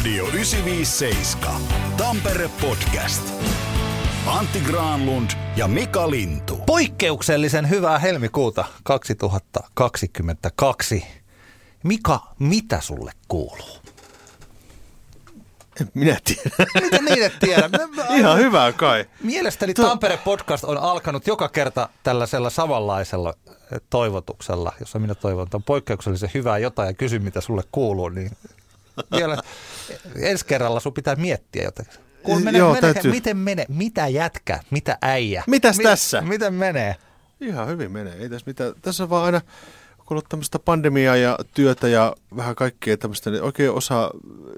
Radio 957. Tampere Podcast. Antti Granlund ja Mika Lintu. Poikkeuksellisen hyvää helmikuuta 2022. Mika, mitä sulle kuuluu? Minä tiedän. Miten niin et tiedä? Ihan hyvää kai. Mielestäni Tampere Podcast on alkanut joka kerta tällaisella samanlaisella eh, toivotuksella, jossa minä toivon, että on poikkeuksellisen hyvää jotain ja kysy, mitä sulle kuuluu, niin vielä ensi kerralla sun pitää miettiä jotain. Kun menee, Joo, menee, täytyy. miten menee, mitä jätkä, mitä äijä? Mitäs tässä? Miten menee? Ihan hyvin menee. Ei tässä mitään. Tässä on vaan aina, kun on ollut tämmöistä pandemiaa ja työtä ja vähän kaikkea tämmöistä, niin oikein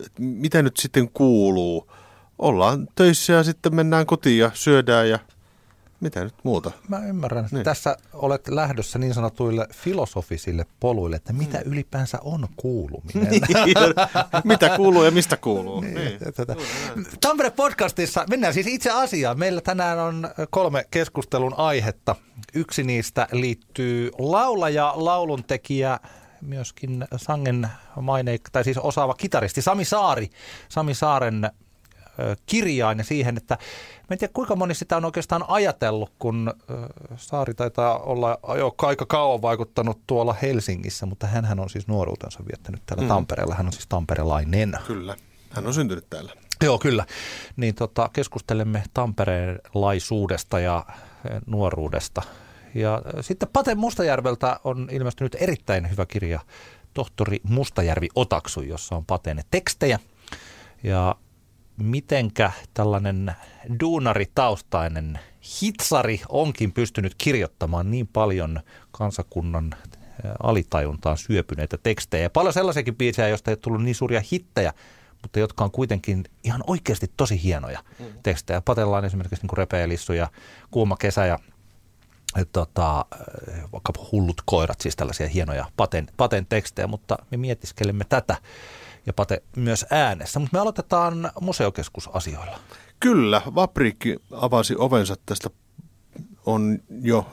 että mitä nyt sitten kuuluu. Ollaan töissä ja sitten mennään kotiin ja syödään ja mitä nyt muuta. Mä ymmärrän, että Niin. tässä olet lähdössä niin sanotuille filosofisille poluille, että mitä ylipäänsä on kuuluminen. mitä kuuluu ja mistä kuuluu. Niin. Tätä. Tampere podcastissa mennään siis itse asiaan. Meillä tänään on kolme keskustelun aihetta. Yksi niistä liittyy laulaja, lauluntekijä, myöskin sangen maineik, tai siis osaava kitaristi Sami Saari. Sami Saaren kirjaan ja siihen, että mä en tiedä kuinka moni sitä on oikeastaan ajatellut, kun Saari taitaa olla jo aika kauan vaikuttanut tuolla Helsingissä, mutta hän on siis nuoruutensa viettänyt täällä mm. Tampereella. Hän on siis tamperelainen. Kyllä. Hän on syntynyt täällä. Joo, kyllä. Niin tota, keskustelemme tamperelaisuudesta ja nuoruudesta. Ja sitten Pate Mustajärveltä on ilmestynyt erittäin hyvä kirja Tohtori Mustajärvi Otaksu, jossa on Pateen tekstejä. Ja mitenkä tällainen duunaritaustainen hitsari onkin pystynyt kirjoittamaan niin paljon kansakunnan eh, alitajuntaan syöpyneitä tekstejä. Ja paljon sellaisiakin biisejä, joista ei ole tullut niin suuria hittejä, mutta jotka on kuitenkin ihan oikeasti tosi hienoja mm. tekstejä. Patellaan esimerkiksi niin Repeelissu ja Kuuma kesä ja tota, eh, vaikka hullut koirat, siis tällaisia hienoja paten, paten tekstejä, mutta me mietiskelemme tätä ja Pate myös äänessä. Mutta me aloitetaan museokeskusasioilla. Kyllä, Vapriikki avasi ovensa tästä on jo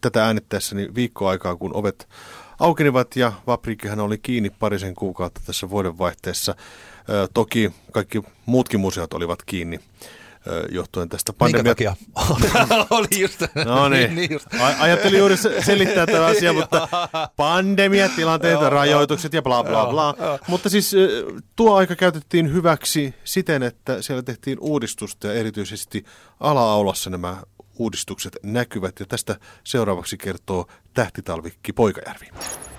tätä äänittäessäni viikko aikaa, kun ovet aukenivat ja Vapriikkihan oli kiinni parisen kuukautta tässä vuodenvaihteessa. Toki kaikki muutkin museot olivat kiinni johtuen tästä Minkä pandemiasta. takia? Oli just. No niin, niin just. Ajattelin juuri se- selittää tämä asia, mutta pandemiatilanteet, Joo, rajoitukset ja bla bla Joo, bla. joo. Mutta siis tuo aika käytettiin hyväksi siten, että siellä tehtiin uudistusta ja erityisesti ala-aulassa nämä uudistukset näkyvät. Ja tästä seuraavaksi kertoo Tähtitalvikki Poikajärvi.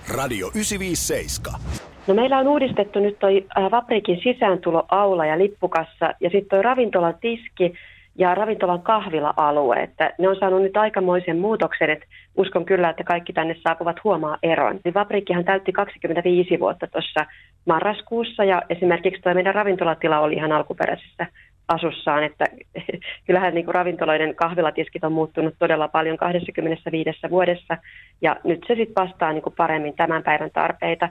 Radio 957. No meillä on uudistettu nyt toi äh, Vaprikin sisääntuloaula ja lippukassa ja sitten toi ravintolan tiski ja ravintolan kahvila-alue. Että ne on saanut nyt aikamoisen muutoksen, että uskon kyllä, että kaikki tänne saapuvat huomaa eron. Niin Vaprikkihan täytti 25 vuotta tuossa marraskuussa ja esimerkiksi tuo meidän ravintolatila oli ihan alkuperäisessä asussaan, että kyllähän niin kuin ravintoloiden kahvilatiskit on muuttunut todella paljon 25 vuodessa ja nyt se sitten vastaa niin kuin paremmin tämän päivän tarpeita.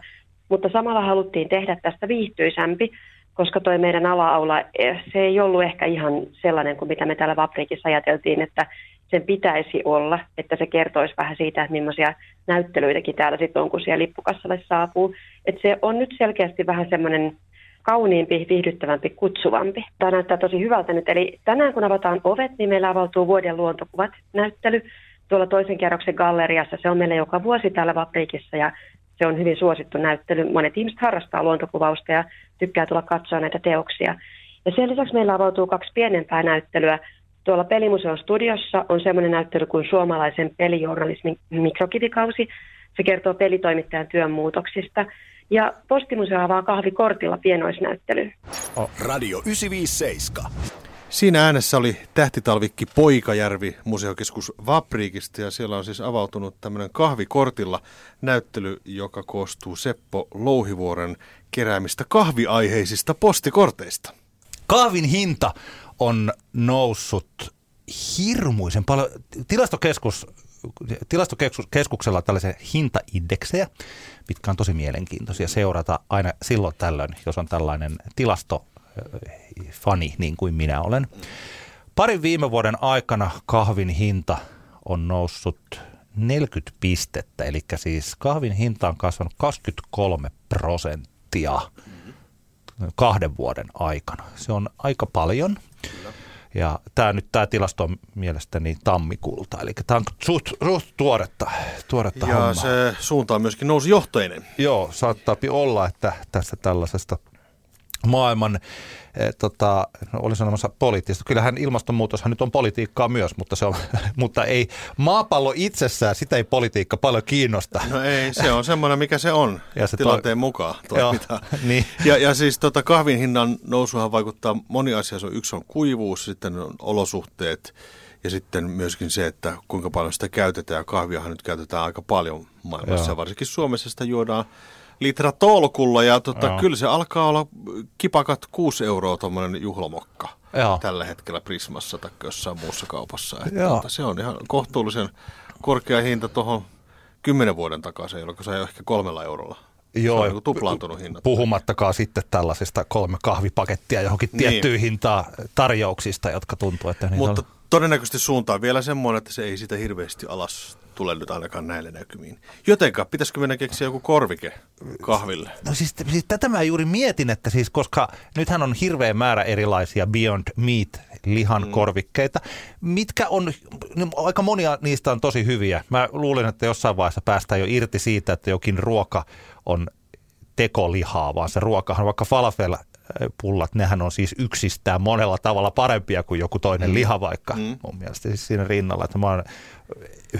Mutta samalla haluttiin tehdä tästä viihtyisämpi, koska toi meidän ala-aula, eh, se ei ollut ehkä ihan sellainen kuin mitä me täällä Vaprikissa ajateltiin, että sen pitäisi olla, että se kertoisi vähän siitä, että millaisia näyttelyitäkin täällä sitten on, kun siellä lippukassalle saapuu. Että se on nyt selkeästi vähän semmoinen kauniimpi, viihdyttävämpi, kutsuvampi. Tämä näyttää tosi hyvältä nyt. Eli tänään kun avataan ovet, niin meillä avautuu vuoden luontokuvat näyttely tuolla toisen kerroksen galleriassa. Se on meillä joka vuosi täällä Vaprikissa ja se on hyvin suosittu näyttely. Monet ihmiset harrastaa luontokuvausta ja tykkää tulla katsoa näitä teoksia. Ja sen lisäksi meillä avautuu kaksi pienempää näyttelyä. Tuolla Pelimuseon studiossa on semmoinen näyttely kuin suomalaisen pelijournalismin mikrokivikausi. Se kertoo pelitoimittajan työn muutoksista. Ja Postimuseo avaa kahvikortilla pienoisnäyttelyn. Radio 957. Siinä äänessä oli Tähtitalvikki Poikajärvi museokeskus Vapriikista ja siellä on siis avautunut tämmöinen kahvikortilla näyttely, joka koostuu Seppo Louhivuoren keräämistä kahviaiheisista postikorteista. Kahvin hinta on noussut hirmuisen paljon. Tilastokeskus, tilastokeskuksella tällaisia hintaindeksejä, mitkä on tosi mielenkiintoisia seurata aina silloin tällöin, jos on tällainen tilastofani niin kuin minä olen. Parin viime vuoden aikana kahvin hinta on noussut 40 pistettä, eli siis kahvin hinta on kasvanut 23 prosenttia kahden vuoden aikana. Se on aika paljon. Kyllä. Ja tämä nyt tämä tilasto on mielestäni tammikuulta, eli tämä on suht, suht tuoretta, tuoretta Ja hommaa. se suunta on myöskin nousi johtoinen. Joo, saattaa olla, että tästä tällaisesta maailman, eh, tota, no, olin sanomassa poliittista. Kyllähän ilmastonmuutoshan nyt on politiikkaa myös, mutta, se on, mutta ei maapallo itsessään, sitä ei politiikka paljon kiinnosta. No ei, se on semmoinen, mikä se on. Ja se tilanteen toi... mukaan toimitaan. niin. ja, ja siis tota, kahvin hinnan nousuhan vaikuttaa moni asia. Se on, yksi on kuivuus, sitten on olosuhteet ja sitten myöskin se, että kuinka paljon sitä käytetään. Kahviahan nyt käytetään aika paljon maailmassa Joo. varsinkin Suomessa sitä juodaan litra tolkulla ja tota, kyllä se alkaa olla kipakat 6 euroa tuommoinen juhlamokka Joo. tällä hetkellä Prismassa tai jossain muussa kaupassa. Että, tota, se on ihan kohtuullisen korkea hinta tuohon kymmenen vuoden takaisin, jolloin se on ehkä kolmella eurolla. Joo, se on niin tuplaantunut hinnat. Puhumattakaan sitten tällaisista kolme kahvipakettia johonkin niin. tiettyyn hintaan tarjouksista, jotka tuntuu, että Mutta on... todennäköisesti suunta on vielä semmoinen, että se ei sitä hirveästi alas tule nyt ainakaan näille näkymiin. Jotenka, pitäisikö mennä keksiä joku korvike kahville? No siis, siis tätä mä juuri mietin, että siis koska nythän on hirveä määrä erilaisia Beyond Meat lihan mm. korvikkeita, mitkä on, no, aika monia niistä on tosi hyviä. Mä luulen, että jossain vaiheessa päästään jo irti siitä, että jokin ruoka on tekolihaa, vaan se ruokahan, vaikka falafel pullat, nehän on siis yksistään monella tavalla parempia kuin joku toinen mm. liha vaikka mm. mun mielestä siis siinä rinnalla. Että mä oon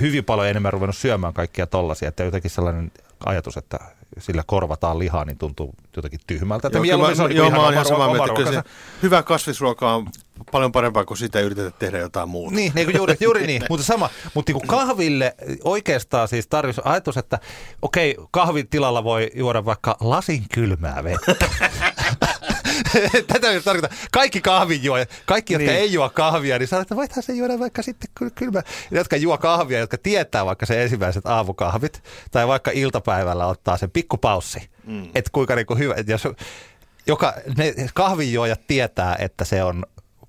hyvin paljon enemmän ruvennut syömään kaikkia tollasia, että jotenkin sellainen ajatus, että sillä korvataan lihaa, niin tuntuu jotenkin tyhmältä. Että joo, mä, joo, mä oon ihan samaa mieltä. Kyllä se hyvä kasvisruoka on paljon parempaa kuin sitä yritetään tehdä jotain muuta. Niin, niin juuri, juuri niin. mutta sama, mutta niin kahville oikeastaan siis tarvitsisi ajatus, että okei, kahvin tilalla voi juoda vaikka lasin kylmää vettä. Tätä ei tarkoita. Kaikki kahvinjuojat, kaikki, jotka niin. ei juo kahvia, niin sanoo, että voithan se juoda vaikka sitten kylmä. Jotka juo kahvia, jotka tietää vaikka se ensimmäiset aamukahvit, tai vaikka iltapäivällä ottaa sen pikkupaussi. Mm. Että kuinka niin kuin hyvä, että jos joka, ne kahvinjuojat tietää, että se on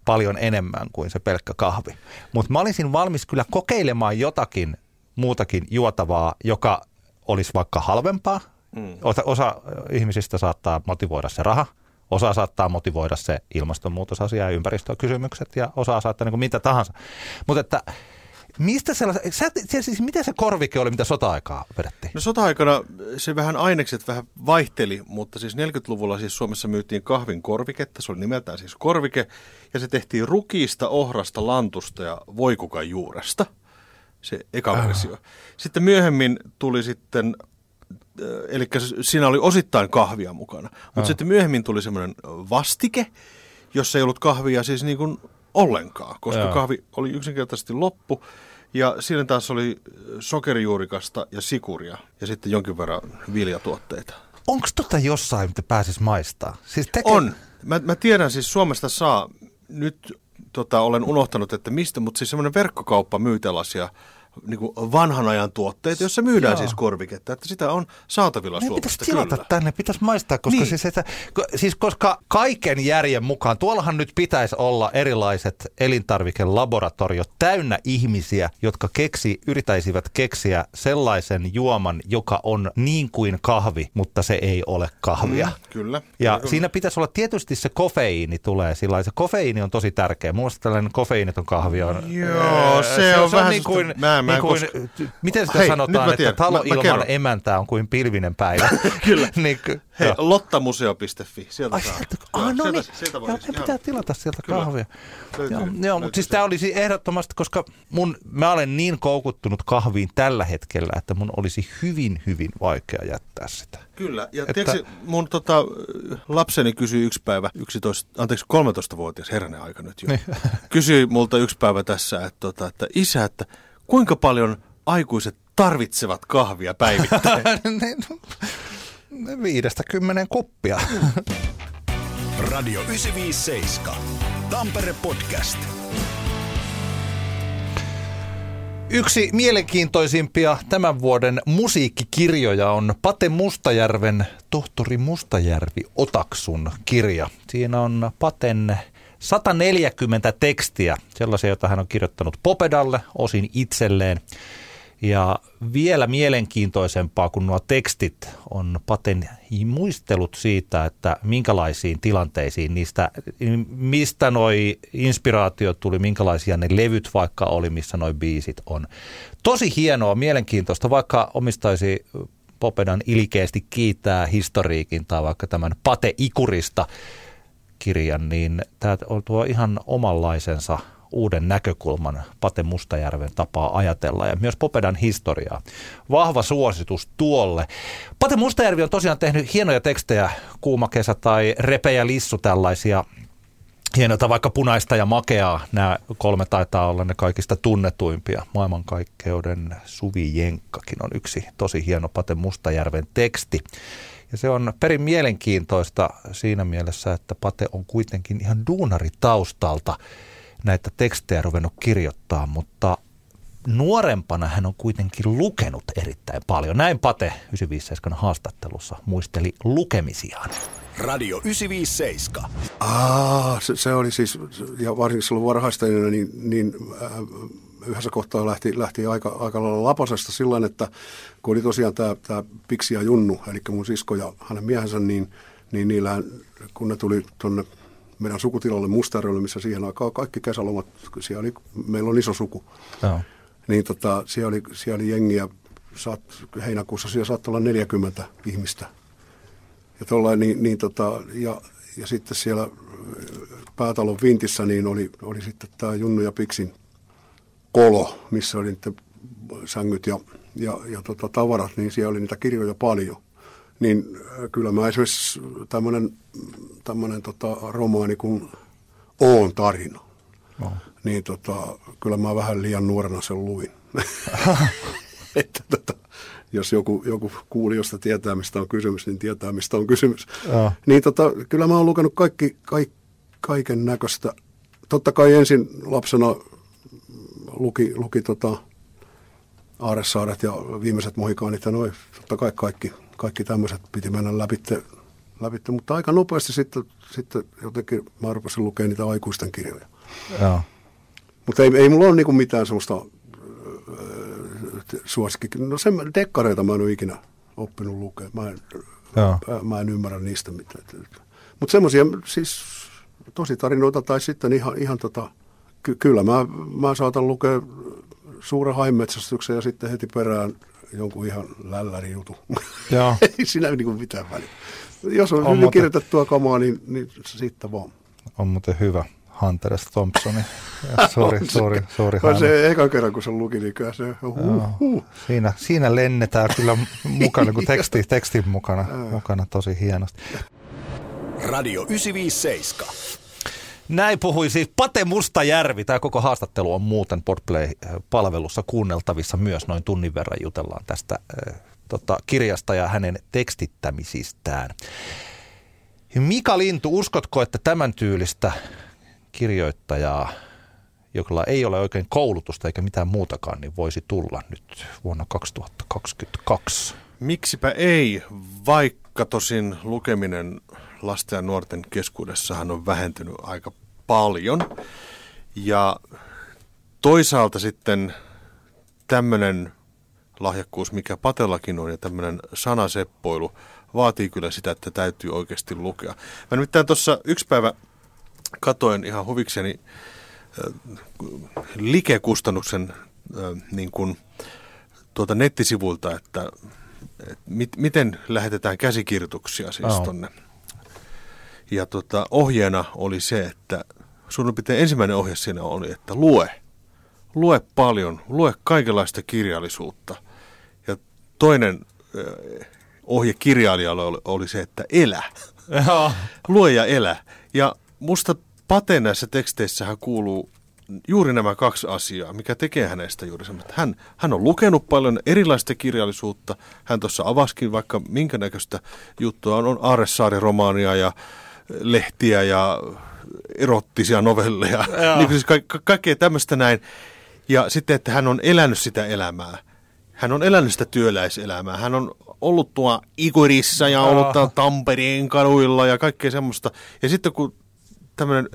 paljon enemmän kuin se pelkkä kahvi. Mutta mä olisin valmis kyllä kokeilemaan jotakin muutakin juotavaa, joka olisi vaikka halvempaa. Mm. Osa, osa ihmisistä saattaa motivoida se raha. Osa saattaa motivoida se ilmastonmuutosasia ja ympäristökysymykset ja osa saattaa niin kuin mitä tahansa. Mutta että Mistä sellaisen, sä, se, siis mitä se korvike oli, mitä sota-aikaa vedettiin? No sota-aikana se vähän ainekset vähän vaihteli, mutta siis 40-luvulla siis Suomessa myytiin kahvin korviketta, se oli nimeltään siis korvike, ja se tehtiin rukista, ohrasta, lantusta ja voikukan juuresta, se eka äh. versio. Sitten myöhemmin tuli sitten eli siinä oli osittain kahvia mukana. Mutta ah. sitten myöhemmin tuli semmoinen vastike, jossa ei ollut kahvia siis niin kuin ollenkaan, koska Jaa. kahvi oli yksinkertaisesti loppu. Ja siinä taas oli sokerijuurikasta ja sikuria ja sitten jonkin verran viljatuotteita. Onko tota jossain, mitä pääsis maistaa? Siis teke... On. Mä, mä tiedän, siis Suomesta saa, nyt tota, olen unohtanut, että mistä, mutta siis semmoinen verkkokauppa myy tällaisia niin kuin vanhan ajan tuotteet, joissa myydään Joo. siis korviketta, että sitä on saatavilla ne Suomesta. Pitäisi tilata kyllä. tänne, pitäisi maistaa, koska, niin. siis, että, siis koska kaiken järjen mukaan, tuollahan nyt pitäisi olla erilaiset elintarvikelaboratoriot täynnä ihmisiä, jotka keksi, yritäisivät keksiä sellaisen juoman, joka on niin kuin kahvi, mutta se ei ole kahvia. Mm, kyllä. Ja kyllä. siinä pitäisi olla tietysti se kofeiini tulee sillä Se kofeiini on tosi tärkeä. Mielestä tällainen kofeiiniton kahvi on... Joo, se, se on, on vähän niin kuin, mä, mä niin kuin, koska... Miten sitä Hei, sanotaan, että talo mä, ilman mä emäntää on kuin pilvinen päivä? Kyllä. niin, Hei, lottamuseo.fi, sieltä Ai, saa. Sieltä, ah, no niin, sieltä, sieltä joo, ihan... pitää tilata sieltä Kyllä. kahvia. Löytyy, joo, joo mutta siis tämä olisi ehdottomasti, koska mun, mä olen niin koukuttunut kahviin tällä hetkellä, että mun olisi hyvin, hyvin vaikea jättää sitä. Kyllä, ja että... tiedätkö, mun tota, lapseni kysyi yksi päivä, 11, anteeksi 13-vuotias, herranen aika nyt jo, niin. kysyi multa yksi päivä tässä, että, tota, että isä, että kuinka paljon aikuiset tarvitsevat kahvia päivittäin? viidestä kymmenen kuppia. Radio 957. Tampere Podcast. Yksi mielenkiintoisimpia tämän vuoden musiikkikirjoja on Pate Mustajärven Tohtori Mustajärvi Otaksun kirja. Siinä on Paten 140 tekstiä, sellaisia, joita hän on kirjoittanut Popedalle, osin itselleen. Ja vielä mielenkiintoisempaa kuin nuo tekstit on Paten muistelut siitä, että minkälaisiin tilanteisiin niistä, mistä noi inspiraatiot tuli, minkälaisia ne levyt vaikka oli, missä noi biisit on. Tosi hienoa, mielenkiintoista, vaikka omistaisi Popedan ilkeästi kiittää historiikin tai vaikka tämän Pate Ikurista kirjan, niin tämä tuo ihan omanlaisensa uuden näkökulman Pate Mustajärven tapaa ajatella ja myös Popedan historiaa. Vahva suositus tuolle. Pate Mustajärvi on tosiaan tehnyt hienoja tekstejä, Kuuma kesä tai Repe ja Lissu tällaisia hienoita, vaikka punaista ja makeaa. Nämä kolme taitaa olla ne kaikista tunnetuimpia. Maailmankaikkeuden Suvi Jenkkakin on yksi tosi hieno Pate Mustajärven teksti. Ja se on perin mielenkiintoista siinä mielessä, että Pate on kuitenkin ihan duunaritaustalta näitä tekstejä ruvennut kirjoittaa, mutta nuorempana hän on kuitenkin lukenut erittäin paljon. Näin Pate 957 haastattelussa muisteli lukemisiaan. Radio 957. Aa, se, se oli siis, ja varsinkin silloin varhaistajana, niin, niin äh, yhdessä kohtaa lähti, lähti aika, aika lailla lapasesta sillä että kun oli tosiaan tämä, tämä Piksi ja Junnu, eli mun sisko ja hänen miehensä, niin, niin niillä, kun ne tuli tuonne meidän sukutilalle Mustajärvelle, missä siihen aikaan kaikki kesälomat, siellä oli, meillä on iso suku. Joo. Niin tota, siellä, oli, siellä oli jengiä, saat, heinäkuussa siellä saattoi olla 40 ihmistä. Ja, tollain, niin, niin tota, ja, ja sitten siellä päätalon vintissä niin oli, oli sitten tämä Junnu ja Piksin kolo, missä oli niiden sängyt ja, ja, ja tota, tavarat, niin siellä oli niitä kirjoja paljon. Niin äh, kyllä mä esimerkiksi tämmöinen tota, romaani kuin Oon tarina, no. niin tota, kyllä mä vähän liian nuorena sen luin. että tota, jos joku, joku kuulijosta tietää, mistä on kysymys, niin tietää, mistä on kysymys. Ja. Niin tota, kyllä mä oon lukenut kaikki, kaikki, kaiken näköistä. Totta kai ensin lapsena luki, luki tota, Aaresaaret ja viimeiset mohikaanit ja noin, totta kai kaikki, kaikki tämmöiset piti mennä läpitte, läpitte, mutta aika nopeasti sitten, sitten jotenkin mä rupesin lukemaan niitä aikuisten kirjoja. Joo. Mutta ei, ei mulla ole niinku mitään semmoista suosikki. No sen dekkareita mä en ole ikinä oppinut lukea. Mä en, Joo. mä en ymmärrä niistä mitään. Mutta semmoisia siis tosi tarinoita tai sitten ihan, ihan tota, ky- kyllä mä, mä saatan lukea suuren haimetsästyksen ja sitten heti perään jonkun ihan lälläri jutu. Joo. Ei siinä niin kuin mitään väliä. Jos on, on hyvin muuten, kirjoitettua kamaa, niin, niin sitten vaan. On muuten hyvä. Hunter Thompsoni. Suuri, on suuri, se, suuri on se eka kerran, kun se luki, niin kyllä se huh, huh. Siinä, siinä lennetään kyllä mukana, kun teksti, tekstin mukana, mukana tosi hienosti. Radio 957. Näin puhui siis Pate Mustajärvi. Tämä koko haastattelu on muuten Podplay-palvelussa kuunneltavissa myös. Noin tunnin verran jutellaan tästä äh, tota, kirjasta ja hänen tekstittämisistään. Mika Lintu, uskotko, että tämän tyylistä kirjoittajaa, jolla ei ole oikein koulutusta eikä mitään muutakaan, niin voisi tulla nyt vuonna 2022? Miksipä ei, vaikka tosin lukeminen lasten ja nuorten keskuudessahan on vähentynyt aika paljon. Ja toisaalta sitten tämmöinen lahjakkuus, mikä Patellakin on, ja tämmöinen sanaseppoilu, vaatii kyllä sitä, että täytyy oikeasti lukea. Mä nimittäin tuossa yksi päivä katoin ihan huvikseni äh, likekustannuksen äh, niin kuin, tuota nettisivuilta, että, että mit, miten lähetetään käsikirjoituksia siis oh. tonne ja tota, ohjeena oli se, että suurin piirtein ensimmäinen ohje siinä oli, että lue. Lue paljon, lue kaikenlaista kirjallisuutta. Ja toinen äh, ohje kirjailijalle oli, oli se, että elä. lue ja elä. Ja musta Pate näissä teksteissähän kuuluu juuri nämä kaksi asiaa, mikä tekee hänestä juuri semmoista. Hän, hän on lukenut paljon erilaista kirjallisuutta. Hän tuossa avaskin vaikka minkä näköistä juttua. On, on Aaressaari-romaania ja lehtiä ja erottisia novelleja, niin siis ka- ka- kaikkea tämmöistä näin. Ja sitten, että hän on elänyt sitä elämää. Hän on elänyt sitä työläiselämää. Hän on ollut tuo Ikurissa ja ollut Tampereen kaduilla ja kaikkea semmoista. Ja sitten kun tämmöinen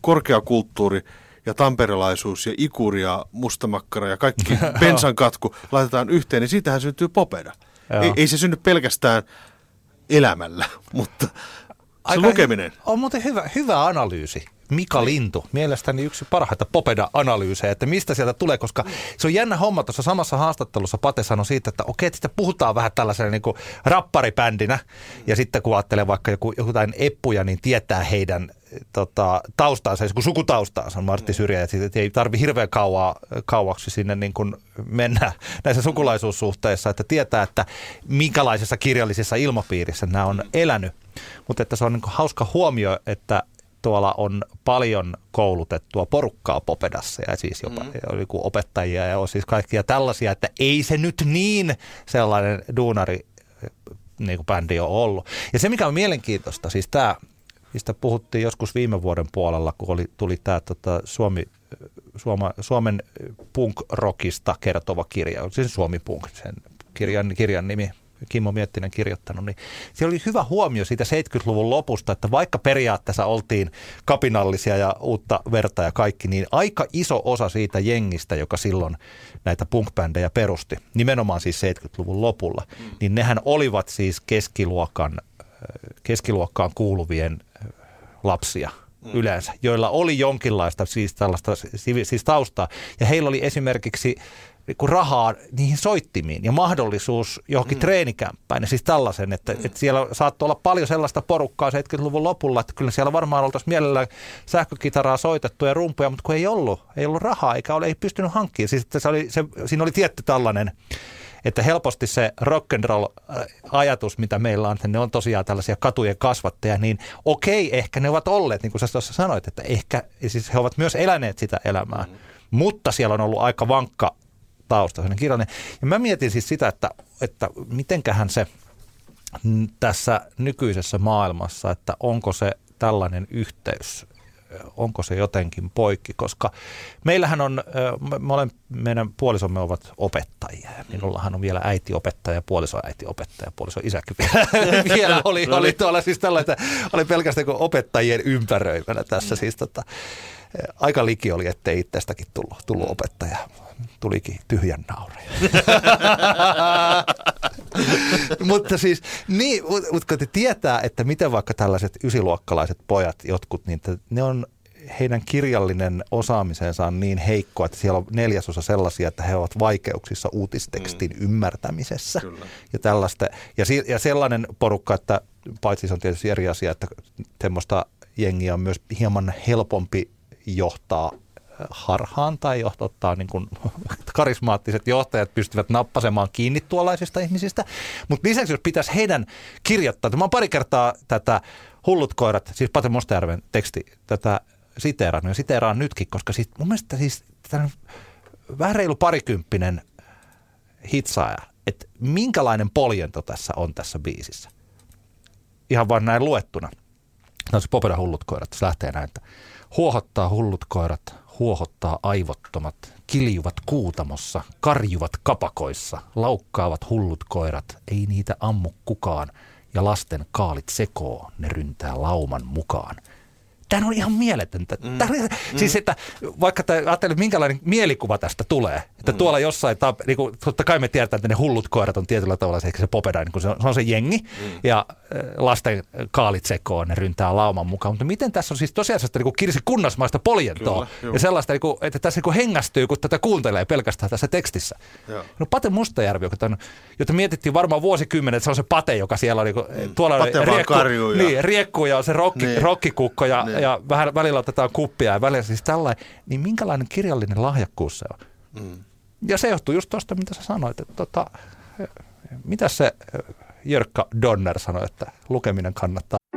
korkeakulttuuri ja tamperelaisuus ja ikuri ja mustamakkara ja kaikki bensan katku laitetaan yhteen, niin siitähän syntyy popeda. Ei, ei se synny pelkästään elämällä, mutta se Aika lukeminen. On muuten hyvä, hyvä analyysi. Mika Lintu, mielestäni yksi parhaita Popeda-analyysejä, että mistä sieltä tulee, koska se on jännä homma. Tuossa samassa haastattelussa. Pate sanoi siitä, että okei, että sitä puhutaan vähän tällaisena niin kuin rapparibändinä, ja sitten kun ajattelee vaikka joku, jotain eppuja, niin tietää heidän tota, taustaansa, kun sukutaustaansa on Martti Syrjä, että siitä ei tarvi hirveän kauaa, kauaksi sinne niin kuin mennä näissä sukulaisuussuhteissa, että tietää, että minkälaisessa kirjallisessa ilmapiirissä nämä on elänyt. Mutta että se on niin hauska huomio, että tuolla on paljon koulutettua porukkaa Popedassa ja siis jopa mm. joku opettajia ja siis kaikkia tällaisia, että ei se nyt niin sellainen duunari niin kuin bändi on ollut. Ja se, mikä on mielenkiintoista, siis tämä, mistä puhuttiin joskus viime vuoden puolella, kun oli, tuli tämä tota, Suomi, Suoma, Suomen punk-rockista kertova kirja, siis Suomi Punk, sen kirjan, kirjan nimi, Kimmo Miettinen kirjoittanut, niin siellä oli hyvä huomio siitä 70-luvun lopusta, että vaikka periaatteessa oltiin kapinallisia ja uutta verta ja kaikki, niin aika iso osa siitä jengistä, joka silloin näitä punk-bändejä perusti, nimenomaan siis 70-luvun lopulla, mm. niin nehän olivat siis keskiluokan, keskiluokkaan kuuluvien lapsia mm. yleensä, joilla oli jonkinlaista siis tällaista siis taustaa. Ja heillä oli esimerkiksi niin rahaa niihin soittimiin ja mahdollisuus johonkin mm. treenikämppään. Ja siis tällaisen, että, mm. että siellä saattoi olla paljon sellaista porukkaa 70-luvun lopulla, että kyllä siellä varmaan oltaisiin mielellään sähkökitaraa soitettu ja rumpuja, mutta kun ei ollut, ei ollut rahaa eikä ole, ei pystynyt hankkimaan. Siis että se oli, se, siinä oli tietty tällainen että helposti se rock and roll ajatus, mitä meillä on, että ne on tosiaan tällaisia katujen kasvattajia, niin okei, ehkä ne ovat olleet, niin kuin sä tuossa sanoit, että ehkä, siis he ovat myös eläneet sitä elämää, mm. mutta siellä on ollut aika vankka tausta, sellainen kirjallinen. Ja mä mietin siis sitä, että, että mitenköhän se tässä nykyisessä maailmassa, että onko se tällainen yhteys, onko se jotenkin poikki, koska meillähän on, me olen, meidän puolisomme ovat opettajia. Minullahan on vielä äiti opettaja, puoliso äiti opettaja, puoliso isäkin vielä, vielä oli, oli tuolla siis tällainen, oli pelkästään kuin opettajien ympäröimänä tässä siis tota, aika liki oli, ettei itsestäkin tullut, tullut opettaja. Tulikin tyhjän naureja. mutta siis, niin, mutta kun te tietää, että miten vaikka tällaiset ysiluokkalaiset pojat, jotkut, niin ne on heidän kirjallinen osaamisensa on niin heikko, että siellä on neljäsosa sellaisia, että he ovat vaikeuksissa uutistekstin mm. ymmärtämisessä. Kyllä. Ja, tällaista, ja, si, ja sellainen porukka, että paitsi se on tietysti eri asia, että semmoista jengiä on myös hieman helpompi johtaa harhaan tai ottaa niin kuin karismaattiset johtajat pystyvät nappasemaan kiinni tuollaisista ihmisistä. Mutta lisäksi jos pitäisi heidän kirjoittaa, mä oon pari kertaa tätä Hullut koirat, siis Pate Mustajärven teksti, tätä siteerannut ja siteeraan nytkin, koska siis mun mielestä siis vähän reilu parikymppinen hitsaaja, että minkälainen poljento tässä on tässä biisissä. Ihan vain näin luettuna. No se Popeda hullut koirat, se lähtee näin, että huohottaa hullut koirat, huohottaa aivottomat, kiljuvat kuutamossa, karjuvat kapakoissa, laukkaavat hullut koirat, ei niitä ammu kukaan, ja lasten kaalit sekoo, ne ryntää lauman mukaan – Tämä on ihan mieletöntä. Mm. Tämä, mm. Siis että vaikka ajattelee, minkälainen mielikuva tästä tulee. Että mm. tuolla jossain, ta, niin kuin, totta kai me tiedetään, että ne hullut koirat on tietyllä tavalla se, se popeda, niin kuin se, on, se on se jengi. Mm. Ja lasten kaalit sekoon, ne ryntää lauman mukaan. Mutta miten tässä on siis tosiasiassa niin kuin Kirsi Kunnasmaista poljentoa. Kyllä, ja sellaista, niin kuin, että tässä niin kuin hengästyy, kun tätä kuuntelee pelkästään tässä tekstissä. Joo. No Pate Mustajärvi, joka tämän, jota mietittiin varmaan vuosikymmenet, että se on se Pate, joka siellä on, niin kuin, mm. tuolla Pate riekku, niin, riekku ja on se rokki, niin. rokkikukko ja, niin. Ja vähän välillä otetaan kuppia ja välillä siis tällainen, niin minkälainen kirjallinen lahjakkuus se on? Mm. Ja se johtuu just tuosta, mitä sä sanoit, että tota, mitä se Jörkka Donner sanoi, että lukeminen kannattaa.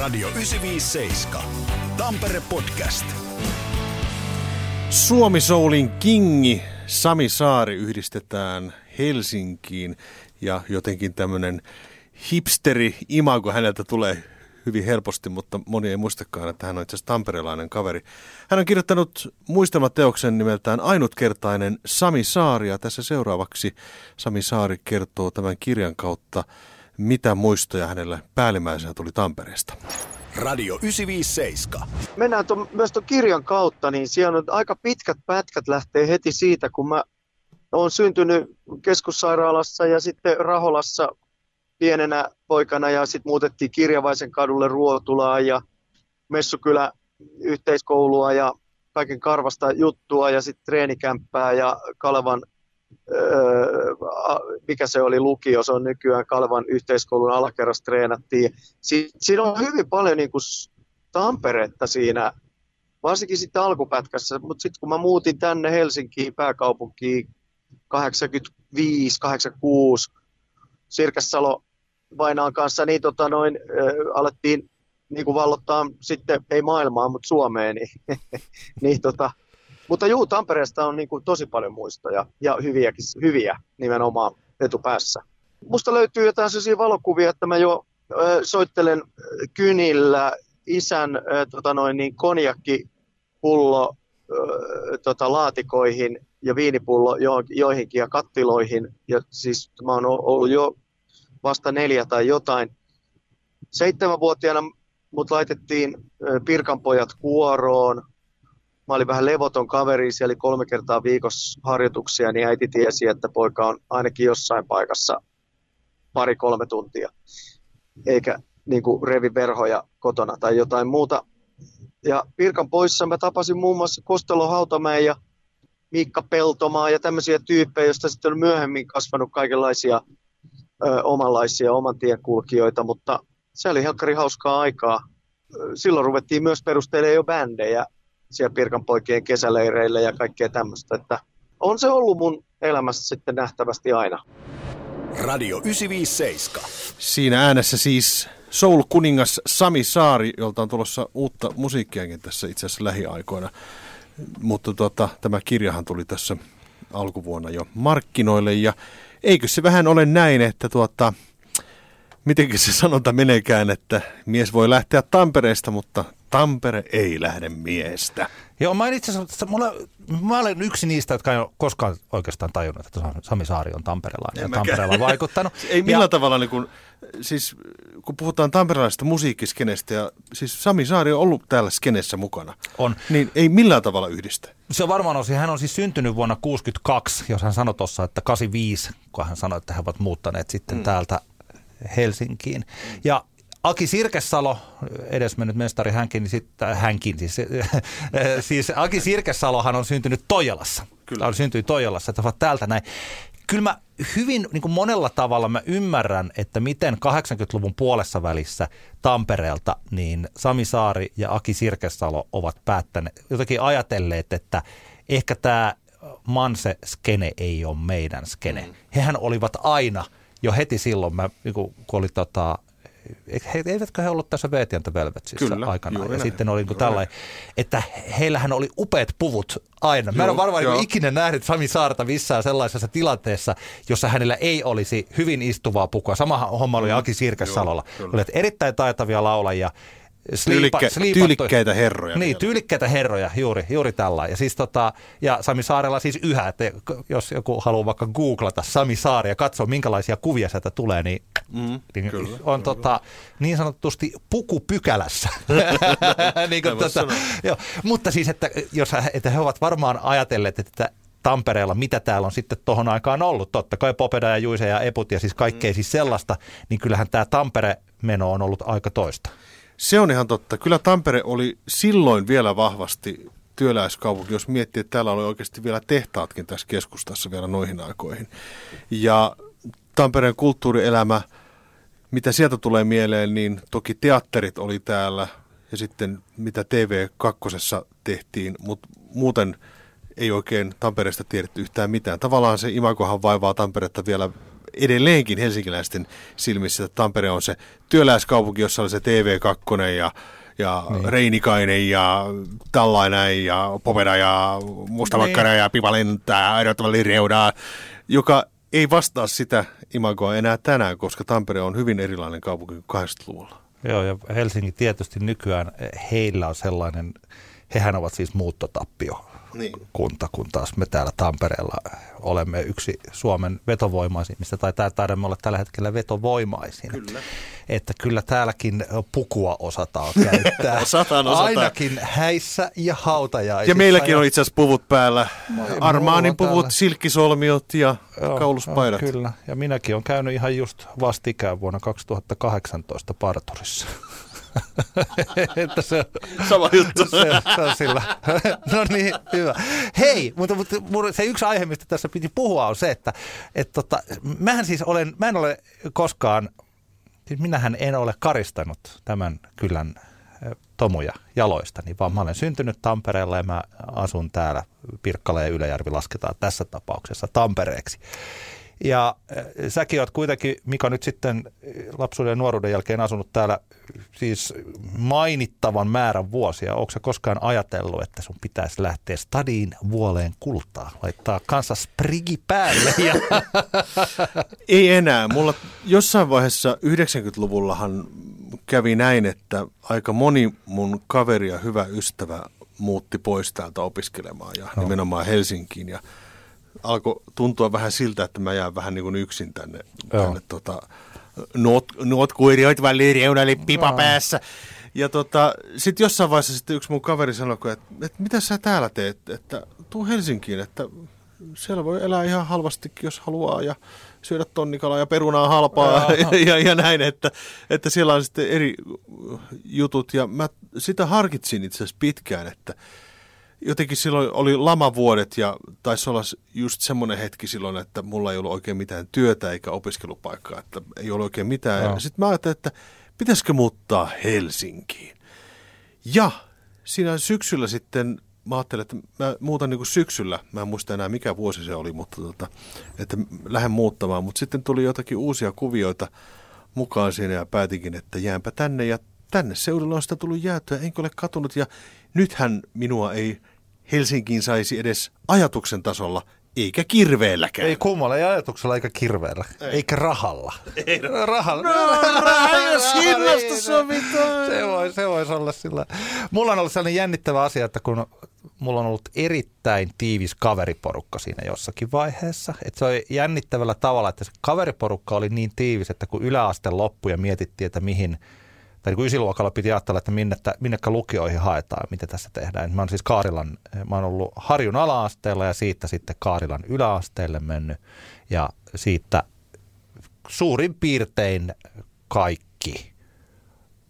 Radio 957. Tampere Podcast. Suomi Soulin kingi Sami Saari yhdistetään Helsinkiin ja jotenkin tämmöinen hipsteri imago häneltä tulee hyvin helposti, mutta moni ei muistakaan, että hän on itse asiassa tamperelainen kaveri. Hän on kirjoittanut muistelmateoksen nimeltään Ainutkertainen Sami Saari ja tässä seuraavaksi Sami Saari kertoo tämän kirjan kautta, mitä muistoja hänelle päällimmäisenä tuli Tampereesta. Radio 957. mennään ton, myös tuon kirjan kautta, niin siellä on aika pitkät pätkät lähtee heti siitä, kun mä olen syntynyt keskussairaalassa ja sitten Raholassa pienenä poikana ja sitten muutettiin Kirjavaisen kadulle Ruotulaan ja Messukylä yhteiskoulua ja kaiken karvasta juttua ja sitten treenikämppää ja Kalevan, öö, mikä se oli lukio, se on nykyään Kalevan yhteiskoulun alakerrassa treenattiin. Si- siinä on hyvin paljon niin kuin Tamperetta siinä, varsinkin sitten alkupätkässä, mutta sitten kun mä muutin tänne Helsinkiin pääkaupunkiin 85, 86, Sirkessalo Vainaan kanssa, niin tota noin, äh, alettiin niin kuin vallottaa sitten, ei maailmaa, mutta Suomeen. Niin, niin tota, mutta juu, Tampereesta on niin kuin tosi paljon muistoja ja hyviäkin, hyviä nimenomaan etupäässä. Musta löytyy jotain sellaisia valokuvia, että mä jo äh, soittelen kynillä isän äh, tota noin, niin konjakkipullo äh, tota, laatikoihin ja viinipullo jo, joihinkin ja kattiloihin. Ja siis mä oon ollut jo vasta neljä tai jotain. Seitsemänvuotiaana mut laitettiin Pirkanpojat kuoroon. Mä olin vähän levoton kaveri, siellä oli kolme kertaa viikossa harjoituksia, niin äiti tiesi, että poika on ainakin jossain paikassa pari-kolme tuntia. Eikä niin kuin revi verhoja kotona tai jotain muuta. Ja Pirkan poissa mä tapasin muun muassa Kostelo Hautamäen ja Miikka Peltomaa ja tämmöisiä tyyppejä, joista sitten on myöhemmin kasvanut kaikenlaisia ö, omanlaisia oman tien kulkijoita, mutta se oli helkkari hauskaa aikaa. Silloin ruvettiin myös perustelemaan jo bändejä siellä Pirkan poikien kesäleireillä ja kaikkea tämmöistä, että on se ollut mun elämässä sitten nähtävästi aina. Radio 957. Siinä äänessä siis Soul-kuningas Sami Saari, jolta on tulossa uutta musiikkiakin tässä itse asiassa lähiaikoina. Mutta tuota, tämä kirjahan tuli tässä alkuvuonna jo markkinoille ja eikö se vähän ole näin, että tuota, mitenkin se sanonta menekään, että mies voi lähteä Tampereesta, mutta Tampere ei lähde miestä. Joo, mä itse asiassa, mulla, mä olen yksi niistä, jotka ei ole koskaan oikeastaan tajunnut, että Sami Saari on tamperelainen ja En mäkään. Tampereella vaikuttanut. Ei millään ja, tavalla, niin kuin, siis kun puhutaan tamperelaisesta musiikkiskenestä ja siis Sami Saari on ollut täällä skenessä mukana, On. niin ei millään tavalla yhdistä. Se on varmaan osin. Hän on siis syntynyt vuonna 62, jos hän sanoi tuossa, että 85, kun hän sanoi, että he ovat muuttaneet sitten mm. täältä Helsinkiin. Ja Aki Sirkesalo, edesmennyt mestari hänkin, niin sitten, hänkin siis, siis Aki Sirkesalohan on syntynyt Toijalassa. Kyllä. On syntynyt Toijalassa, että ovat täältä näin. Kyllä mä hyvin niin kuin monella tavalla mä ymmärrän, että miten 80-luvun puolessa välissä Tampereelta niin Sami Saari ja Aki Sirkesalo ovat päättäneet, jotenkin ajatelleet, että ehkä tämä Manse-skene ei ole meidän skene. Mm. Hehän olivat aina jo heti silloin, mä, niin kun oli tota, he, eivätkö he ollut tässä VT and Velvetsissä Kyllä, aikana? juuri Ja näin, sitten oli niin tällainen, että heillähän oli upeat puvut aina. Mä en Joo, ole varmaan joo. niin ikinä nähnyt Sami Saarta missään sellaisessa tilanteessa, jossa hänellä ei olisi hyvin istuvaa pukua. Sama homma oli Aki Sirkesalolla. Mm. kyllä. Olet erittäin taitavia laulajia. Tyylikkä- tyylikkäitä herroja Niin, vielä. tyylikkäitä herroja, juuri, juuri tällä. Ja, siis tota, ja Sami Saarella siis yhä, että jos joku haluaa vaikka googlata Sami Saari ja katsoa minkälaisia kuvia sieltä tulee, niin, mm, niin kyllä, on Tota, niin sanotusti pukupykälässä. niin kuin, tota, joo. Mutta siis, että, jos, he- että he ovat varmaan ajatelleet, että Tampereella, mitä täällä on sitten tuohon aikaan ollut. Totta kai Popeda ja Juise ja Eput ja siis kaikkea mm. siis sellaista, niin kyllähän tämä Tampere-meno on ollut aika toista. Se on ihan totta. Kyllä Tampere oli silloin vielä vahvasti työläiskaupunki, jos miettii, että täällä oli oikeasti vielä tehtaatkin tässä keskustassa vielä noihin aikoihin. Ja Tampereen kulttuurielämä, mitä sieltä tulee mieleen, niin toki teatterit oli täällä ja sitten mitä TV2 tehtiin, mutta muuten ei oikein Tampereesta tiedetty yhtään mitään. Tavallaan se imakohan vaivaa Tamperetta vielä edelleenkin helsinkiläisten silmissä, että Tampere on se työläiskaupunki, jossa oli se TV2 ja ja niin. Reinikainen ja tällainen ja Poveda ja Mustamakkara niin. ja Pipa lentää aidottomalla reudaa, joka ei vastaa sitä imagoa enää tänään, koska Tampere on hyvin erilainen kaupunki kuin 80-luvulla. Joo, ja Helsinki tietysti nykyään, heillä on sellainen, hehän ovat siis muuttotappio niin. kunta, kun taas me täällä Tampereella olemme yksi Suomen vetovoimaisimmista, tai taidamme olla tällä hetkellä vetovoimaisin. Kyllä. Että kyllä täälläkin pukua osataan käyttää. osataan, osataan. Ainakin häissä ja hautajaisissa. Ja meilläkin ja... on itse asiassa puvut päällä. Armaanin puvut, täällä. silkkisolmiot ja Joo, kauluspaidat. Kyllä, ja minäkin olen käynyt ihan just vastikään vuonna 2018 parturissa. että se, Sama juttu. Se, se on sillä. no niin, hyvä. Hei, mutta, mutta se yksi aihe, mistä tässä piti puhua on se, että et tota, mähän siis olen, mä en ole koskaan, siis minähän en ole karistanut tämän kylän tomuja jaloista, niin vaan mä olen syntynyt Tampereella ja mä asun täällä. Pirkkala ja Ylejärvi lasketaan tässä tapauksessa Tampereeksi. Ja äh, säkin oot kuitenkin, Mika, nyt sitten lapsuuden ja nuoruuden jälkeen asunut täällä siis mainittavan määrän vuosia. Onko sä koskaan ajatellut, että sun pitäisi lähteä stadiin vuoleen kultaa? Laittaa kanssa sprigi päälle? Ja... Ei enää. Mulla jossain vaiheessa 90-luvullahan kävi näin, että aika moni mun kaveri ja hyvä ystävä muutti pois täältä opiskelemaan ja no. nimenomaan Helsinkiin. Ja alkoi tuntua vähän siltä, että mä jään vähän niin kuin yksin tänne, tänne tota, nuot, nuot kuirioit väliin reunalle pipa no. päässä. Ja tota, sitten jossain vaiheessa sitten yksi mun kaveri sanoi, että, että mitä sä täällä teet, että tuu Helsinkiin, että siellä voi elää ihan halvastikin, jos haluaa, ja syödä tonnikalaa ja perunaa halpaa ja, ja, ja näin, että, että siellä on sitten eri jutut. Ja mä sitä harkitsin itse asiassa pitkään, että, jotenkin silloin oli lamavuodet ja taisi olla just semmoinen hetki silloin, että mulla ei ollut oikein mitään työtä eikä opiskelupaikkaa, että ei ollut oikein mitään. No. Sitten mä ajattelin, että pitäisikö muuttaa Helsinkiin. Ja siinä syksyllä sitten mä ajattelin, että mä muutan niin kuin syksyllä, mä en muista enää mikä vuosi se oli, mutta tota, että lähden muuttamaan. Mutta sitten tuli jotakin uusia kuvioita mukaan siinä ja päätinkin, että jäänpä tänne ja tänne seudulla on sitä tullut jäätyä, enkä ole katunut ja nythän minua ei Helsinkiin saisi edes ajatuksen tasolla, eikä kirveelläkään. Ei kummalla, ei ajatuksella eikä kirveellä, ei. eikä rahalla. Ei, no. rahalla. No, raha, jos hinnasta sovitaan. Se voi, se voisi olla sillä. Mulla on ollut sellainen jännittävä asia, että kun mulla on ollut erittäin tiivis kaveriporukka siinä jossakin vaiheessa. Että se oli jännittävällä tavalla, että se kaveriporukka oli niin tiivis, että kun yläaste loppui ja mietittiin, että mihin – tai niin ysiluokalla piti ajatella, että minne, minnekä lukioihin haetaan, mitä tässä tehdään. Mä oon siis Kaarilan, mä oon ollut Harjun ala-asteella ja siitä sitten Kaarilan yläasteelle mennyt ja siitä suurin piirtein kaikki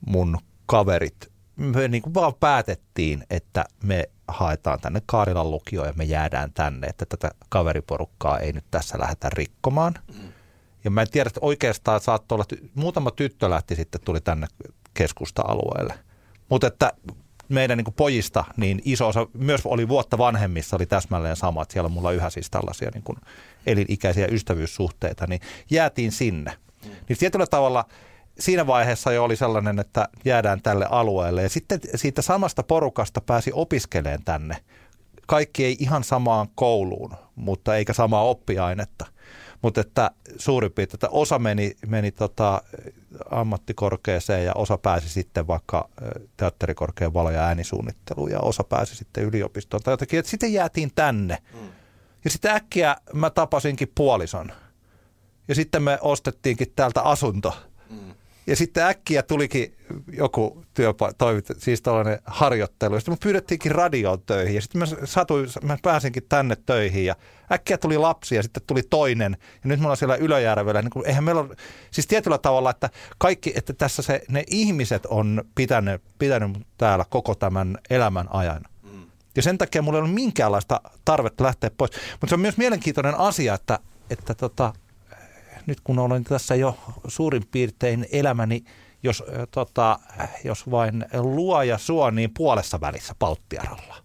mun kaverit, me niin kuin vaan päätettiin, että me haetaan tänne Kaarilan lukioon ja me jäädään tänne, että tätä kaveriporukkaa ei nyt tässä lähdetä rikkomaan. Mm. Ja mä en tiedä, että oikeastaan saattoi olla, muutama tyttö lähti sitten, tuli tänne keskusta-alueelle. Mutta että meidän niin pojista, niin iso osa, myös oli vuotta vanhemmissa, oli täsmälleen sama, että siellä on mulla yhä siis tällaisia niin kuin elinikäisiä ystävyyssuhteita, niin jäätiin sinne. Mm. Niin tietyllä tavalla siinä vaiheessa jo oli sellainen, että jäädään tälle alueelle. Ja sitten siitä samasta porukasta pääsi opiskeleen tänne. Kaikki ei ihan samaan kouluun, mutta eikä samaa oppiainetta. Mutta että suurin piirtein, että osa meni, meni tota ammattikorkeeseen ja osa pääsi sitten vaikka teatterikorkean valo- ja äänisuunnitteluun ja osa pääsi sitten yliopistoon tai jotenkin, että sitten jäätiin tänne. Mm. Ja sitten äkkiä mä tapasinkin puolison. Ja sitten me ostettiinkin täältä asunto. Mm. Ja sitten äkkiä tulikin joku työpa- toimit, siis tällainen harjoittelu. Sitten me pyydettiinkin radioon töihin ja sitten mä, satuin, mä pääsinkin tänne töihin ja äkkiä tuli lapsi ja sitten tuli toinen. Ja nyt me ollaan siellä Ylöjärvellä. Niin kuin, eihän meillä ole, siis tietyllä tavalla, että kaikki, että tässä se, ne ihmiset on pitänyt, pitänyt täällä koko tämän elämän ajan. Ja sen takia mulla ei ole minkäänlaista tarvetta lähteä pois. Mutta se on myös mielenkiintoinen asia, että, että tota, nyt kun olen tässä jo suurin piirtein elämäni, jos, tota, jos vain luo ja suo, niin puolessa välissä Palttiaralla.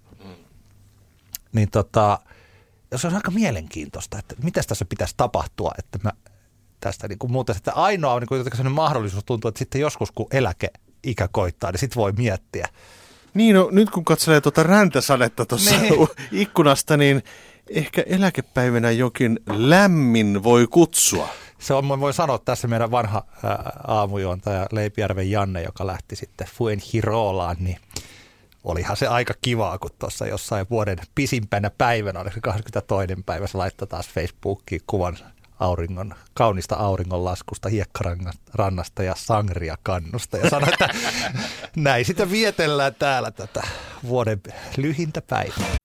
Niin tota, se on aika mielenkiintoista, että mitä tässä pitäisi tapahtua, että mä tästä niin kuin muuten, että ainoa on niin kuin mahdollisuus tuntuu, että sitten joskus kun eläkeikä koittaa, niin sitten voi miettiä. Niin, no, nyt kun katselee tuota räntäsadetta tuossa niin. ikkunasta, niin ehkä eläkepäivänä jokin lämmin voi kutsua se on, mä voin sanoa tässä meidän vanha ää, aamujuontaja Leipijärven Janne, joka lähti sitten Fuen Hirolaan, niin olihan se aika kivaa, kun tuossa jossain vuoden pisimpänä päivänä, oliko 22. päivä, se laittoi taas Facebookiin kuvan auringon, kaunista auringonlaskusta, hiekkarannasta ja sangria kannusta. Ja sanoi, että näin sitä vietellään täällä tätä vuoden lyhintä päivää.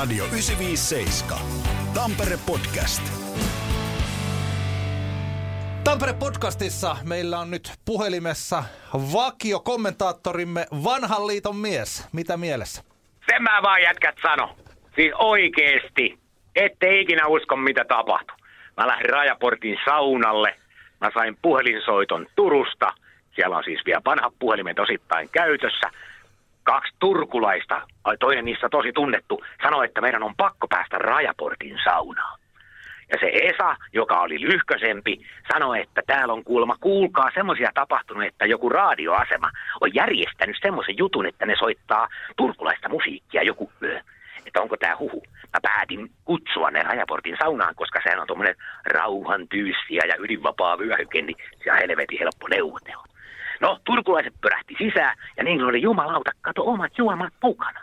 Radio 957. Tampere Podcast. Tampere Podcastissa meillä on nyt puhelimessa vakiokommentaattorimme Vanhan liiton mies. Mitä mielessä? Sen mä vaan jätkät sano. Siis oikeesti. Ette ikinä usko mitä tapahtui. Mä lähdin Rajaportin saunalle. Mä sain puhelinsoiton Turusta. Siellä on siis vielä vanhat puhelimet osittain käytössä kaksi turkulaista, toinen niistä tosi tunnettu, sanoi, että meidän on pakko päästä Rajaportin saunaan. Ja se Esa, joka oli lyhkösempi, sanoi, että täällä on kuulemma, kuulkaa semmoisia tapahtunut, että joku radioasema on järjestänyt semmoisen jutun, että ne soittaa turkulaista musiikkia joku yö. Että onko tämä huhu. Mä päätin kutsua ne Rajaportin saunaan, koska sehän on tuommoinen rauhan tyyssiä ja ydinvapaa vyöhyke, niin se on helvetin helppo neuvotella. No, turkulaiset pörähti sisään ja niin oli jumalauta, kato omat juomat mukana.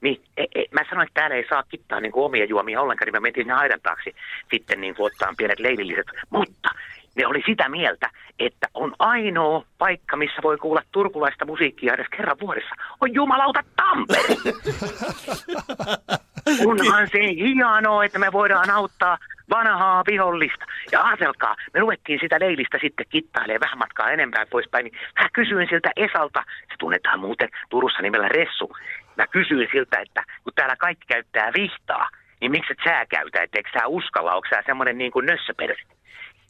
Niin e, e, mä sanoin, että täällä ei saa kittaa niin kuin omia juomia ollenkaan, niin mä menin sinne aidan taakse sitten niin kuin ottaa pienet leililliset. Mutta ne oli sitä mieltä, että on ainoa paikka, missä voi kuulla turkulaista musiikkia edes kerran vuodessa, on jumalauta Tampere. Onhan se hienoa, että me voidaan auttaa vanhaa vihollista. Ja ajatelkaa, me luettiin sitä leilistä sitten kittailee vähän matkaa enempää poispäin, niin mä kysyin siltä Esalta, se tunnetaan muuten Turussa nimellä Ressu, mä kysyin siltä, että kun täällä kaikki käyttää vihtaa, niin miksi et sä käytä, etteikö sä uskalla, onko sä semmoinen niin kuin nössöpersi?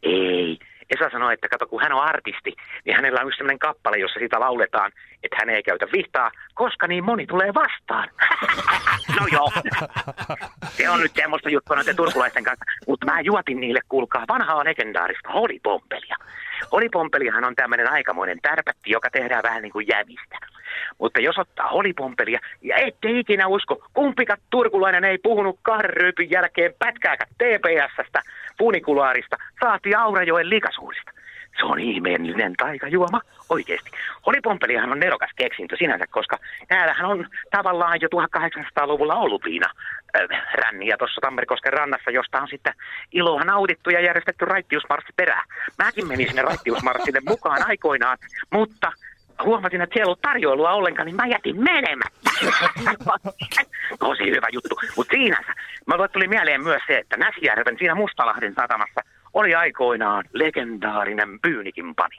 Ei, Esa sanoi, että kato, kun hän on artisti, niin hänellä on yksi sellainen kappale, jossa sitä lauletaan, että hän ei käytä vihtaa, koska niin moni tulee vastaan. no joo, se on nyt semmoista juttua noiden turkulaisten kanssa, mutta mä juotin niille, kuulkaa, vanhaa legendaarista holipompelia. Holipompelihan on tämmöinen aikamoinen tärpätti, joka tehdään vähän niin kuin jävistä. Mutta jos ottaa holipompelia, ja ette ikinä usko, kumpikat turkulainen ei puhunut kahden jälkeen pätkääkään TPSstä, funikulaarista, saati Aurajoen likasuurista. Se on ihmeellinen taikajuoma, oikeasti. Holipompelihan on nerokas keksintö sinänsä, koska täällähän on tavallaan jo 1800-luvulla ollut viina äh, ränniä tuossa Tammerkosken rannassa, josta on sitten iloa nautittu ja järjestetty raittiusmarssi perään. Mäkin menin sinne raittiusmarssille mukaan aikoinaan, mutta huomasin, että siellä ei ollut tarjoilua ollenkaan, niin mä jätin menemättä. Tosi hyvä juttu. Mutta siinänsä, mä tuli mieleen myös se, että Näsijärven siinä Mustalahden satamassa oli aikoinaan legendaarinen Pyynikin pani.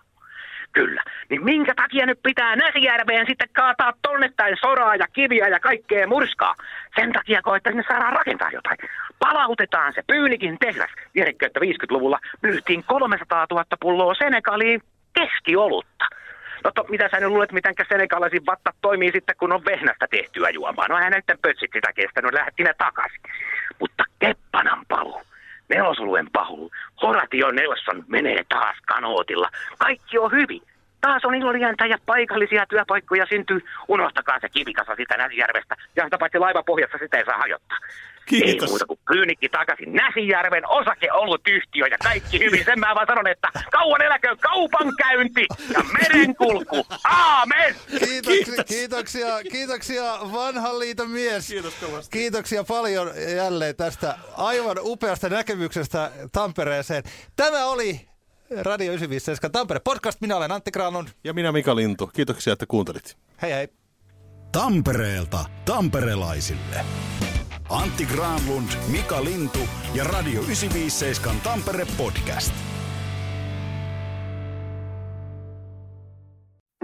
Kyllä. Niin minkä takia nyt pitää Näsijärveen sitten kaataa tonnettain soraa ja kiviä ja kaikkea murskaa? Sen takia, että sinne saadaan rakentaa jotain. Palautetaan se Pyynikin tehdas. Tiedätkö, että 50-luvulla myyhtiin 300 000 pulloa Senegaliin keskiolutta. No to, mitä sä nyt luulet, miten senegalaisin vatta toimii sitten, kun on vehnästä tehtyä juomaa? No hän näiden pötsit sitä kestänyt, lähti ne takaisin. Mutta Keppanan palu, nelosoluen pahu, Horatio Nelson menee taas kanootilla. Kaikki on hyvin. Taas on ilolientä ja paikallisia työpaikkoja syntyy. Unohtakaa se kivikasa sitä Näsijärvestä. Ja sitä paitsi laivapohjassa sitä ei saa hajottaa. Kiitos. Ei muuta kuin kyynikki takaisin Näsijärven osake ollut yhtiö ja kaikki hyvin. Sen mä vaan sanon, että kauan eläköön kaupankäynti ja merenkulku. Aamen! Kiitoksia, kiitoksia, kiitoksia vanhan liiton mies. Kiitos kovasti. Kiitoksia paljon jälleen tästä aivan upeasta näkemyksestä Tampereeseen. Tämä oli Radio 957 Tampere podcast. Minä olen Antti Granlund. Ja minä Mika Lintu. Kiitoksia, että kuuntelit. Hei hei. Tampereelta tamperelaisille. Antti Granlund, Mika Lintu ja Radio 957 Tampere podcast.